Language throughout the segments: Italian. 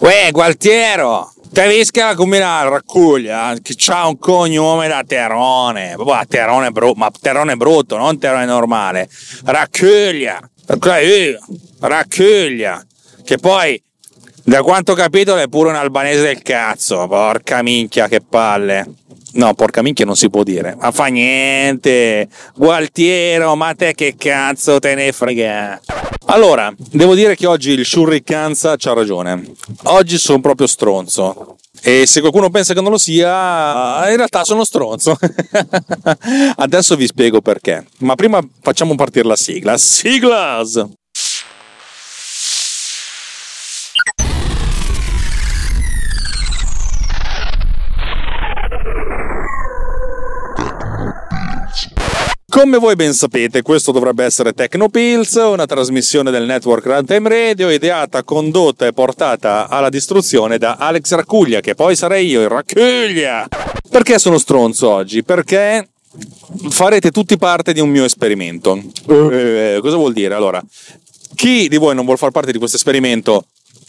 Uè, Gualtiero! Te visto che la combina raccuglia che c'ha un cognome da terone, proprio terone brutto, ma terone brutto, non terone normale. Raccuglia, raccuglia, che poi da quanto ho capito è pure un albanese del cazzo, porca minchia che palle. No, porca minchia non si può dire. Ma fa niente. Gualtiero, ma te che cazzo te ne frega? Allora, devo dire che oggi il Shurikanza c'ha ragione. Oggi sono proprio stronzo. E se qualcuno pensa che non lo sia, in realtà sono stronzo. Adesso vi spiego perché. Ma prima facciamo partire la sigla. Siglas! Come voi ben sapete, questo dovrebbe essere Tecnopills, una trasmissione del network Runtime Radio ideata, condotta e portata alla distruzione da Alex Raccuglia, che poi sarei io, il Raccuglia. Perché sono stronzo oggi? Perché farete tutti parte di un mio esperimento. Eh, cosa vuol dire? Allora, chi di voi non vuole far parte di questo esperimento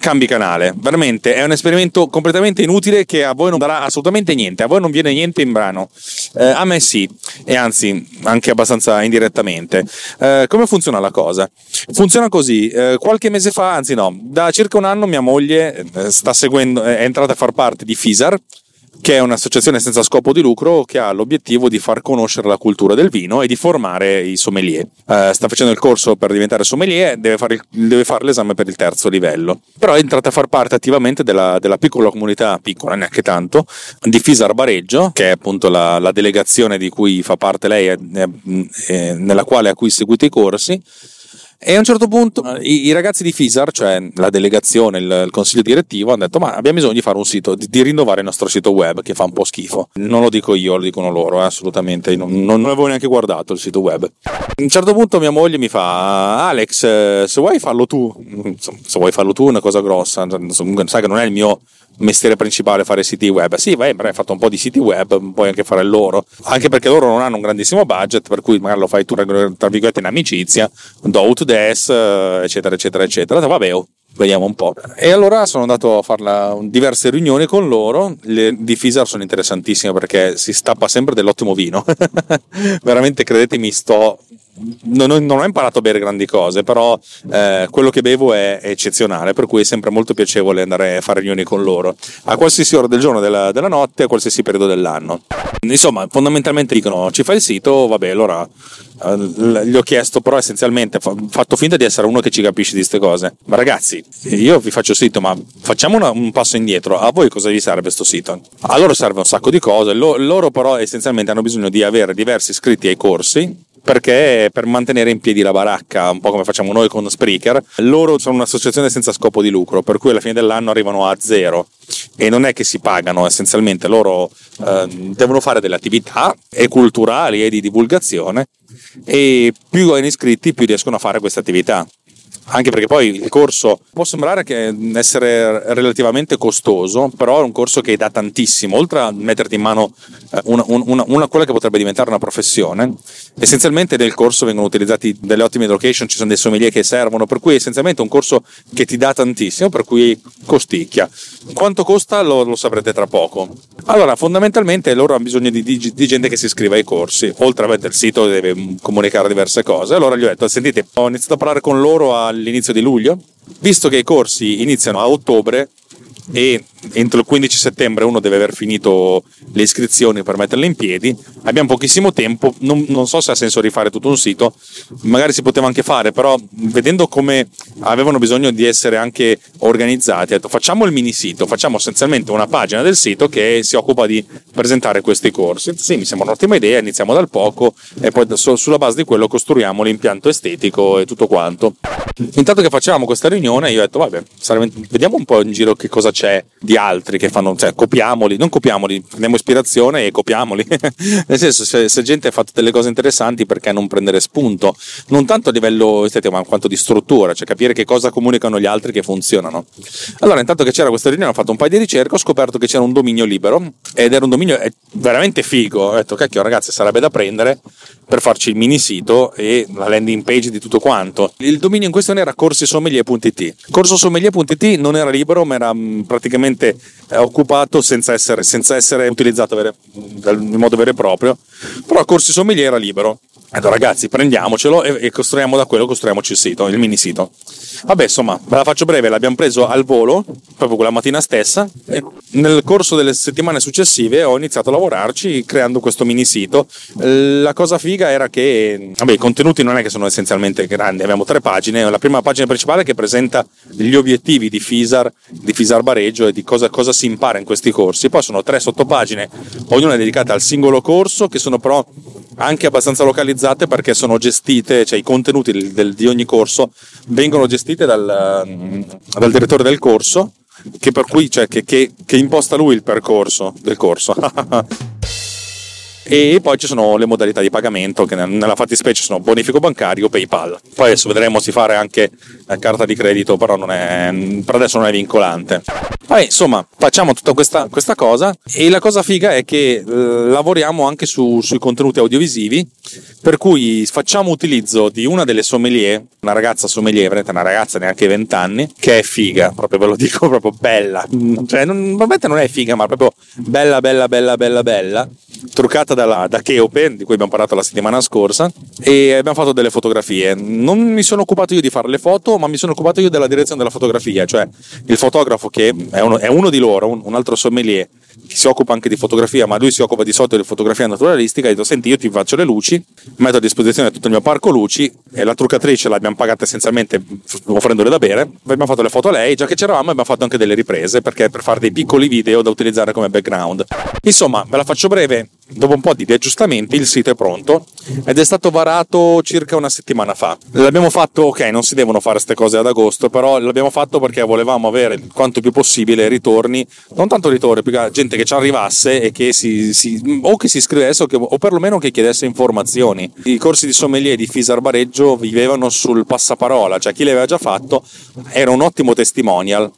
cambi canale. Veramente è un esperimento completamente inutile che a voi non darà assolutamente niente, a voi non viene niente in brano. Eh, a me sì, e anzi anche abbastanza indirettamente. Eh, come funziona la cosa? Funziona così, eh, qualche mese fa, anzi no, da circa un anno mia moglie eh, sta seguendo, è entrata a far parte di FISAR, che è un'associazione senza scopo di lucro che ha l'obiettivo di far conoscere la cultura del vino e di formare i sommelier. Uh, sta facendo il corso per diventare sommelier, deve fare, il, deve fare, l'esame per il terzo livello. Però è entrata a far parte attivamente della, della piccola comunità, piccola neanche tanto, di Fisar Bareggio, che è appunto la, la delegazione di cui fa parte lei, e, e, nella quale a cui seguite i corsi e a un certo punto i, i ragazzi di Fisar, cioè la delegazione, il, il, consiglio direttivo, hanno detto: Ma abbiamo bisogno di fare un sito, di, di, rinnovare il nostro sito web che fa un po' schifo. Non lo dico io, lo dicono loro, eh, assolutamente. Non, non, avevo neanche guardato il sito web. A un certo punto mia moglie mi fa: Alex, eh, se vuoi farlo tu, se vuoi farlo tu è una cosa grossa, sai che non è il mio mestiere principale fare siti web. Sì, vai, hai fatto un po' di siti web, puoi anche fare loro, anche perché loro non hanno un grandissimo budget, per cui magari lo fai tu, tra virgolette, in amicizia, do out des, eccetera, eccetera, eccetera. Vabbè, oh, vediamo un po'. E allora sono andato a fare diverse riunioni con loro. Le di Fisar sono interessantissime perché si stappa sempre dell'ottimo vino. Veramente, credetemi, sto non, non, ho imparato a bere grandi cose, però eh, quello che bevo è, è, eccezionale, per cui è sempre molto piacevole andare a fare riunioni con loro, a qualsiasi ora del giorno, della, della notte, a qualsiasi periodo dell'anno. Insomma, fondamentalmente dicono ci fai il sito, vabbè, allora eh, gli ho chiesto, però essenzialmente, ho fatto finta di essere uno che ci capisce di queste cose. Ma ragazzi, io vi faccio il sito, ma facciamo una, un passo indietro. A voi cosa vi serve questo sito? A loro serve un sacco di cose, loro però essenzialmente hanno bisogno di avere diversi iscritti ai corsi perché per mantenere in piedi la baracca, un po' come facciamo noi con Spreaker, loro sono un'associazione senza scopo di lucro, per cui alla fine dell'anno arrivano a zero. E non è che si pagano, essenzialmente. Loro eh, devono fare delle attività e culturali e di divulgazione e più hanno iscritti più riescono a fare queste attività. Anche perché poi il corso può sembrare essere relativamente costoso, però è un corso che dà tantissimo, oltre a metterti in mano eh, una, una, una, quella che potrebbe diventare una professione, essenzialmente nel corso vengono utilizzati delle ottime location, ci sono dei sommelier che servono, per cui essenzialmente è un corso che ti dà tantissimo, per cui costicchia. Quanto costa lo, lo saprete tra poco. Allora, fondamentalmente loro hanno bisogno di, di, di, gente che si iscriva ai corsi, oltre a il sito deve comunicare diverse cose. Allora gli ho detto, sentite, ho iniziato a parlare con loro all'inizio di luglio, visto che i corsi iniziano a ottobre, e entro il 15 settembre uno deve aver finito le iscrizioni per metterle in piedi. Abbiamo pochissimo tempo, non, non, so se ha senso rifare tutto un sito, magari si poteva anche fare, però vedendo come avevano bisogno di essere anche organizzati, ho detto facciamo il mini sito, facciamo essenzialmente una pagina del sito che si occupa di presentare questi corsi. Sì, mi sembra un'ottima idea, iniziamo dal poco e poi sulla base di quello costruiamo l'impianto estetico e tutto quanto. Intanto che facevamo questa riunione io ho detto vabbè, vediamo un po' in giro che cosa c'è di altri che fanno, cioè copiamoli, non copiamoli, prendiamo ispirazione e copiamoli. Nel senso, se, se, gente ha fatto delle cose interessanti, perché non prendere spunto? Non tanto a livello estetico, ma quanto di struttura, cioè capire che cosa comunicano gli altri che funzionano. Allora, intanto che c'era questa riunione, ho fatto un paio di ricerche, ho scoperto che c'era un dominio libero ed era un dominio veramente figo. Ho detto, cacchio, ragazzi, sarebbe da prendere per farci il mini sito e la landing page di tutto quanto. Il dominio in questione era corsisommelier.it. Corsosommelier.it non era libero, ma era mm, praticamente eh, occupato senza essere, senza essere utilizzato in modo vero e proprio, però Corsi Sommelier era libero. Allora ragazzi prendiamocelo e, e costruiamo da quello, costruiamoci il sito, il mini sito. Vabbè, insomma, ve la faccio breve, l'abbiamo preso al volo, proprio quella mattina stessa, e nel corso delle settimane successive ho iniziato a lavorarci creando questo mini sito. La cosa figa era che, vabbè, i contenuti non è che sono essenzialmente grandi, abbiamo tre pagine, la prima pagina principale che presenta gli obiettivi di Fisar, di Fisar Bareggio e di cosa, cosa si impara in questi corsi, poi sono tre sottopagine, ognuna dedicata al singolo corso, che sono però anche abbastanza localizzate perché sono gestite, cioè i contenuti del, del, di ogni corso vengono gestite dal, mm, dal direttore del corso che, per cui, cioè, che, che, che imposta lui il percorso del corso. e poi ci sono le modalità di pagamento che nella fattispecie sono bonifico bancario PayPal. Poi adesso vedremo si fare anche carta di credito però è, per adesso non è vincolante. Poi insomma facciamo tutta questa, questa, cosa. E la cosa figa è che eh, lavoriamo anche su, sui contenuti audiovisivi per cui facciamo utilizzo di una delle sommelier una ragazza sommelier una ragazza neanche 20 anni che è figa proprio ve lo dico proprio bella. Cioè non, probabilmente non è figa ma proprio bella bella bella bella bella truccata dalla, da Cheope, di cui abbiamo parlato la settimana scorsa, e abbiamo fatto delle fotografie. Non mi sono occupato io di fare le foto, ma mi sono occupato io della direzione della fotografia, cioè il fotografo che è uno, è uno di loro, un, un altro sommelier, che si occupa anche di fotografia, ma lui si occupa di solito di fotografia naturalistica, ha detto senti io ti faccio le luci, metto a disposizione tutto il mio parco luci e la truccatrice l'abbiamo pagata essenzialmente offrendole da bere, abbiamo fatto le foto a lei, già che c'eravamo abbiamo fatto anche delle riprese perché per fare dei piccoli video da utilizzare come background. Insomma, ve la faccio breve, dopo un po' di aggiustamenti il sito è pronto ed è stato varato circa una settimana fa. L'abbiamo fatto, ok, non si devono fare queste cose ad agosto, però l'abbiamo fatto perché volevamo avere quanto più possibile ritorni, non tanto ritorni, più che gente che ci arrivasse e che si, si o che si iscrivesse o, che, o perlomeno che chiedesse informazioni. I corsi di sommelier di Fisar Bareggio vivevano sul passaparola, cioè chi li aveva già fatto era un ottimo testimonial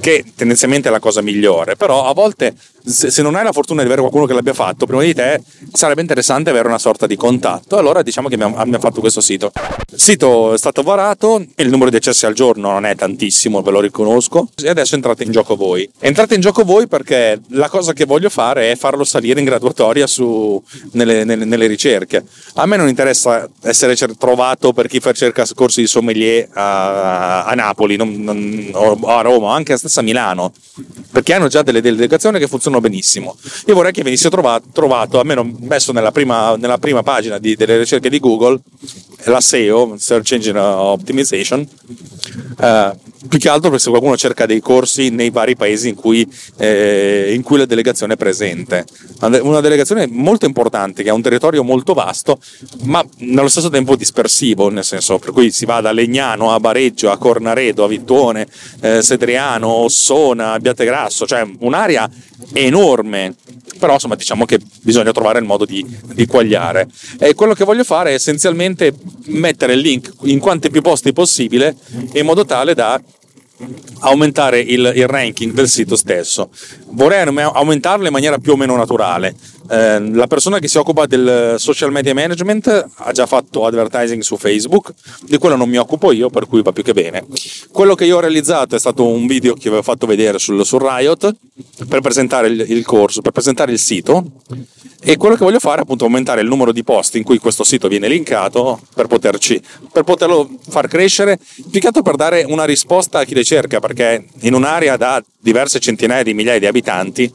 che tendenzialmente è la cosa migliore, però a volte se, se, non hai la fortuna di avere qualcuno che l'abbia fatto prima di te, sarebbe interessante avere una sorta di contatto. Allora diciamo che abbiamo, abbiamo fatto questo sito. Il sito è stato varato, il numero di accessi al giorno non è tantissimo, ve lo riconosco, e adesso entrate in gioco voi. Entrate in gioco voi perché la cosa che voglio fare è farlo salire in graduatoria su, nelle, nelle, nelle, ricerche. A me non interessa essere trovato per chi fa cerca corsi di sommelier a, a Napoli non, non, o a Roma, anche a stessa Milano, perché hanno già delle delegazioni che funzionano benissimo. Io vorrei che venisse trovato, trovato almeno messo nella prima, nella prima pagina di, delle ricerche di Google, la SEO, Search Engine Optimization, eh, più che altro se qualcuno cerca dei corsi nei vari paesi in cui, eh, in cui la delegazione è presente. Una delegazione molto importante, che ha un territorio molto vasto, ma nello stesso tempo dispersivo, nel senso per cui si va da Legnano a Bareggio, a Cornaredo, a Vittuone, eh, Sedriano, Ossona, Abbiategrasso, cioè un'area enorme però insomma diciamo che bisogna trovare il modo di, di quagliare. E quello che voglio fare è essenzialmente mettere il link in quanti più posti possibile in modo tale da aumentare il, il, ranking del sito stesso. Vorrei aumentarlo in maniera più o meno naturale. Eh, la persona che si occupa del social media management ha già fatto advertising su Facebook, di quello non mi occupo io, per cui va più che bene. Quello che io ho realizzato è stato un video che avevo fatto vedere sul, sul Riot per presentare il, il corso, per presentare il sito e quello che voglio fare è appunto aumentare il numero di posti in cui questo sito viene linkato per, poterci, per poterlo far crescere, più che altro per dare una risposta a chi le cerca, perché in un'area da diverse centinaia di migliaia di abitanti,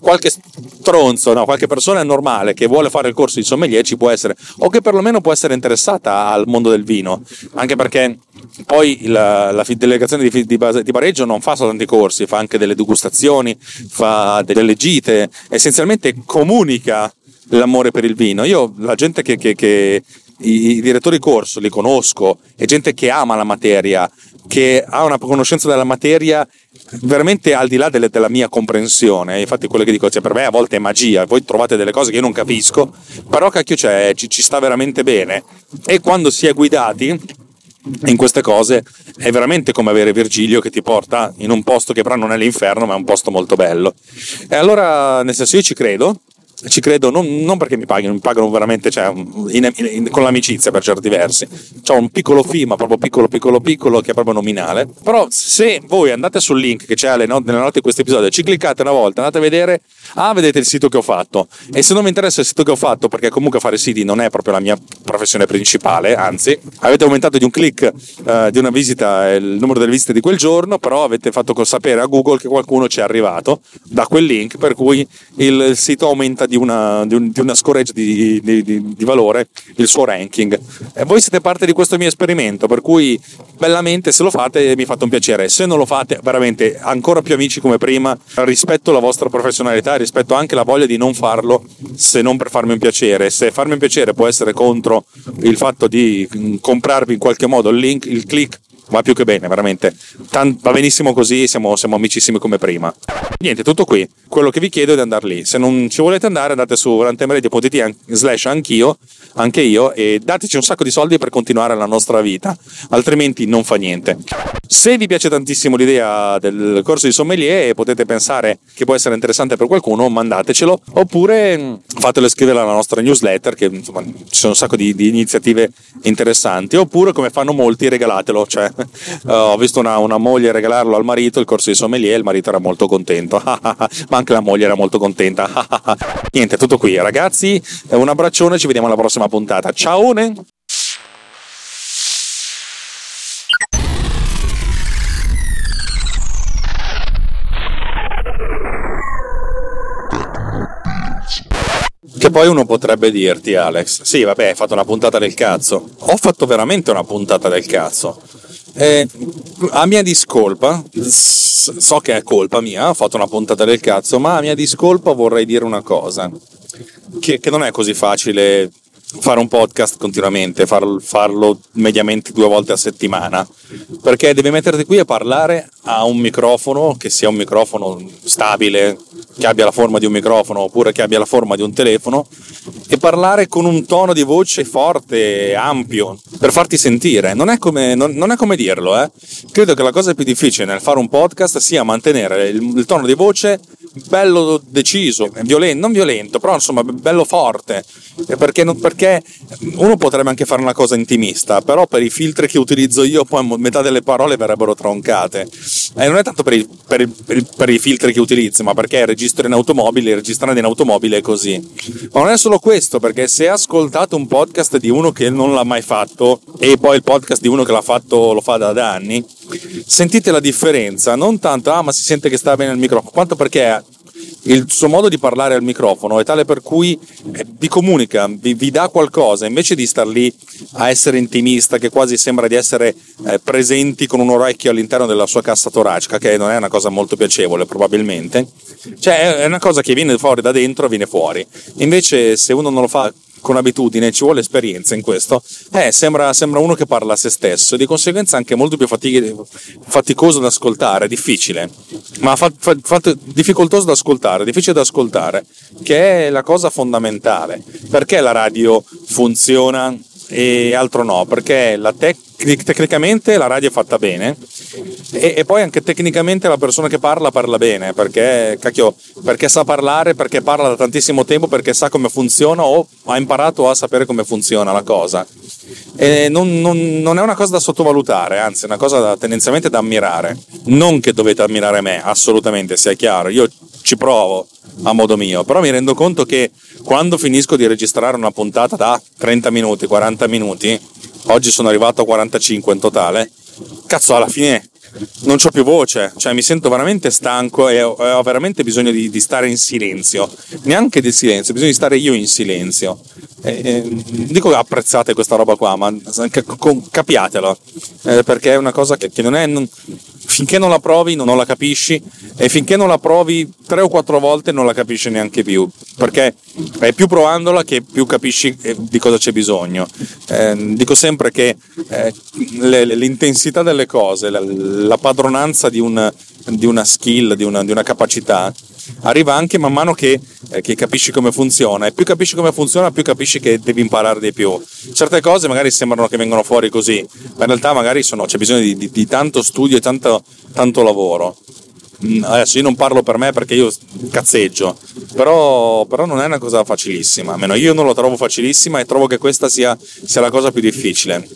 qualche stronzo, no, qualche persona normale che vuole fare il corso di sommelier ci può essere, o che perlomeno può essere interessata al mondo del vino, anche perché poi la, la delegazione di, di, di, Bareggio non fa soltanto i corsi, fa anche delle degustazioni, fa delle gite, essenzialmente comunica l'amore per il vino. Io, la gente che, che, che i, direttori corso li conosco, è gente che ama la materia, che ha una conoscenza della materia veramente al di là delle, della mia comprensione. Infatti, quello che dico, cioè, per me a volte è magia. Voi trovate delle cose che io non capisco, però cacchio c'è, ci, ci sta veramente bene. E quando si è guidati in queste cose è veramente come avere Virgilio che ti porta in un posto che però non è l'inferno ma è un posto molto bello. E allora nel senso io ci credo ci credo non, non, perché mi pagano, mi pagano veramente cioè, in, in, con l'amicizia per certi versi. Ho un piccolo fee, ma proprio piccolo, piccolo, piccolo, che è proprio nominale. Però se voi andate sul link che c'è alle not- nelle note di questo episodio, ci cliccate una volta, andate a vedere, ah, vedete il sito che ho fatto. E se non mi interessa il sito che ho fatto, perché comunque fare siti non è proprio la mia professione principale, anzi, avete aumentato di un click uh, di una visita il numero delle visite di quel giorno, però avete fatto sapere a Google che qualcuno ci è arrivato da quel link, per cui il sito aumenta di una, di, un, di una scoreggia di, di, valore il suo ranking. E voi siete parte di questo mio esperimento, per cui bellamente se lo fate mi fate un piacere, se non lo fate veramente ancora più amici come prima, rispetto la vostra professionalità, rispetto anche la voglia di non farlo se non per farmi un piacere. Se farmi un piacere può essere contro il fatto di mm, comprarvi in qualche modo il link, il click va più che bene, veramente. Tan- va benissimo così, siamo, siamo, amicissimi come prima. Niente, tutto qui. Quello che vi chiedo è di andare lì. Se non ci volete andare, andate su rantemradio.it slash anch'io, anche io, e dateci un sacco di soldi per continuare la nostra vita, altrimenti non fa niente. Se vi piace tantissimo l'idea del corso di sommelier e potete pensare che può essere interessante per qualcuno, mandatecelo, oppure mm, fatelo scrivere alla nostra newsletter, che insomma ci sono un sacco di, di iniziative interessanti, oppure come fanno molti, regalatelo, cioè uh, ho visto una, una, moglie regalarlo al marito il corso di sommelier il marito era molto contento. Ma anche la moglie era molto contenta. Niente tutto qui ragazzi. Un abbraccione ci vediamo alla prossima puntata. Ciao Che poi uno potrebbe dirti, Alex, sì, vabbè, hai fatto una puntata del cazzo. Ho fatto veramente una puntata del cazzo. Eh, a mia discolpa, so che è colpa mia, ho fatto una puntata del cazzo, ma a mia discolpa vorrei dire una cosa, che, che non è così facile fare un podcast continuamente, far, farlo mediamente due volte a settimana, perché devi metterti qui a parlare a un microfono che sia un microfono stabile, che abbia la forma di un microfono oppure che abbia la forma di un telefono e parlare con un tono di voce forte, ampio, per farti sentire. Non è come, non, non è come dirlo, eh. Credo che la cosa più difficile nel fare un podcast sia mantenere il, il tono di voce bello deciso, violento, non violento, però insomma bello forte, perché, perché, uno potrebbe anche fare una cosa intimista, però per i filtri che utilizzo io poi metà delle parole verrebbero troncate. E non è tanto per i, per, i, per i, filtri che utilizzo, ma perché registro in automobile, registrare in automobile è così. Ma non è solo questo, perché se ascoltate un podcast di uno che non l'ha mai fatto e poi il podcast di uno che l'ha fatto lo fa da anni, sentite la differenza, non tanto, ah ma si sente che sta bene il microfono, quanto perché il suo modo di parlare al microfono è tale per cui eh, vi comunica, vi, vi, dà qualcosa, invece di star lì a essere intimista, che quasi sembra di essere eh, presenti con un orecchio all'interno della sua cassa toracica, che non è una cosa molto piacevole probabilmente, cioè è una cosa che viene fuori da dentro viene fuori. Invece se uno non lo fa con abitudine, ci vuole esperienza in questo, eh, sembra, sembra, uno che parla a se stesso, di conseguenza anche molto più fatic- faticoso da ascoltare, difficile, ma fa, fa, fa, difficoltoso da ascoltare, difficile da ascoltare, che è la cosa fondamentale. Perché la radio funziona e altro no? Perché la tec- tecnicamente la radio è fatta bene e, e, poi anche tecnicamente la persona che parla parla bene perché, cacchio, perché sa parlare, perché parla da tantissimo tempo, perché sa come funziona o ha imparato a sapere come funziona la cosa. E non, non, non è una cosa da sottovalutare, anzi è una cosa da, tendenzialmente da ammirare. Non che dovete ammirare me, assolutamente, sia chiaro. Io ci provo a modo mio, però mi rendo conto che quando finisco di registrare una puntata da 30 minuti, 40 minuti, oggi sono arrivato a 45 in totale, cazzo alla fine non ho più voce, cioè mi sento veramente stanco e ho, veramente bisogno di, di, stare in silenzio, neanche di silenzio, di stare io in silenzio. E, e, dico che apprezzate questa roba qua, ma capiatelo, eh, perché è una cosa che, che non è... Non, finché non la provi non la capisci e finché non la provi tre o quattro volte non la capisci neanche più, perché è più provandola che più capisci eh, di cosa c'è bisogno. Eh, dico sempre che eh, l'intensità delle cose, la, la padronanza di un, di una skill, di una, di una capacità, arriva anche man mano che, eh, che, capisci come funziona. E più capisci come funziona più capisci che devi imparare di più. Certe cose magari sembrano che vengono fuori così ma in realtà magari sono, c'è bisogno di, di, di, tanto studio e tanto, tanto lavoro. Mm, adesso io non parlo per me perché io cazzeggio però, però, non è una cosa facilissima almeno io non lo trovo facilissima e trovo che questa sia, sia la cosa più difficile.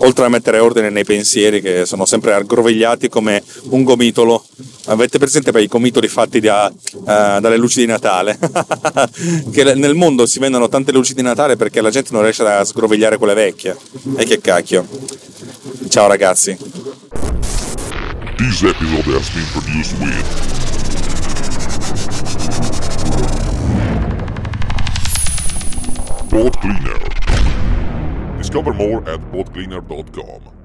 Oltre a mettere ordine nei pensieri che sono sempre aggrovigliati come un gomitolo. Avete presente per i gomitoli fatti da, uh, dalle luci di Natale? che nel mondo si vendono tante luci di Natale perché la gente non riesce a sgrovigliare quelle vecchie. E che cacchio. Ciao ragazzi. This episode has been produced with Pod Cleaner. Discover more at podcleaner.com.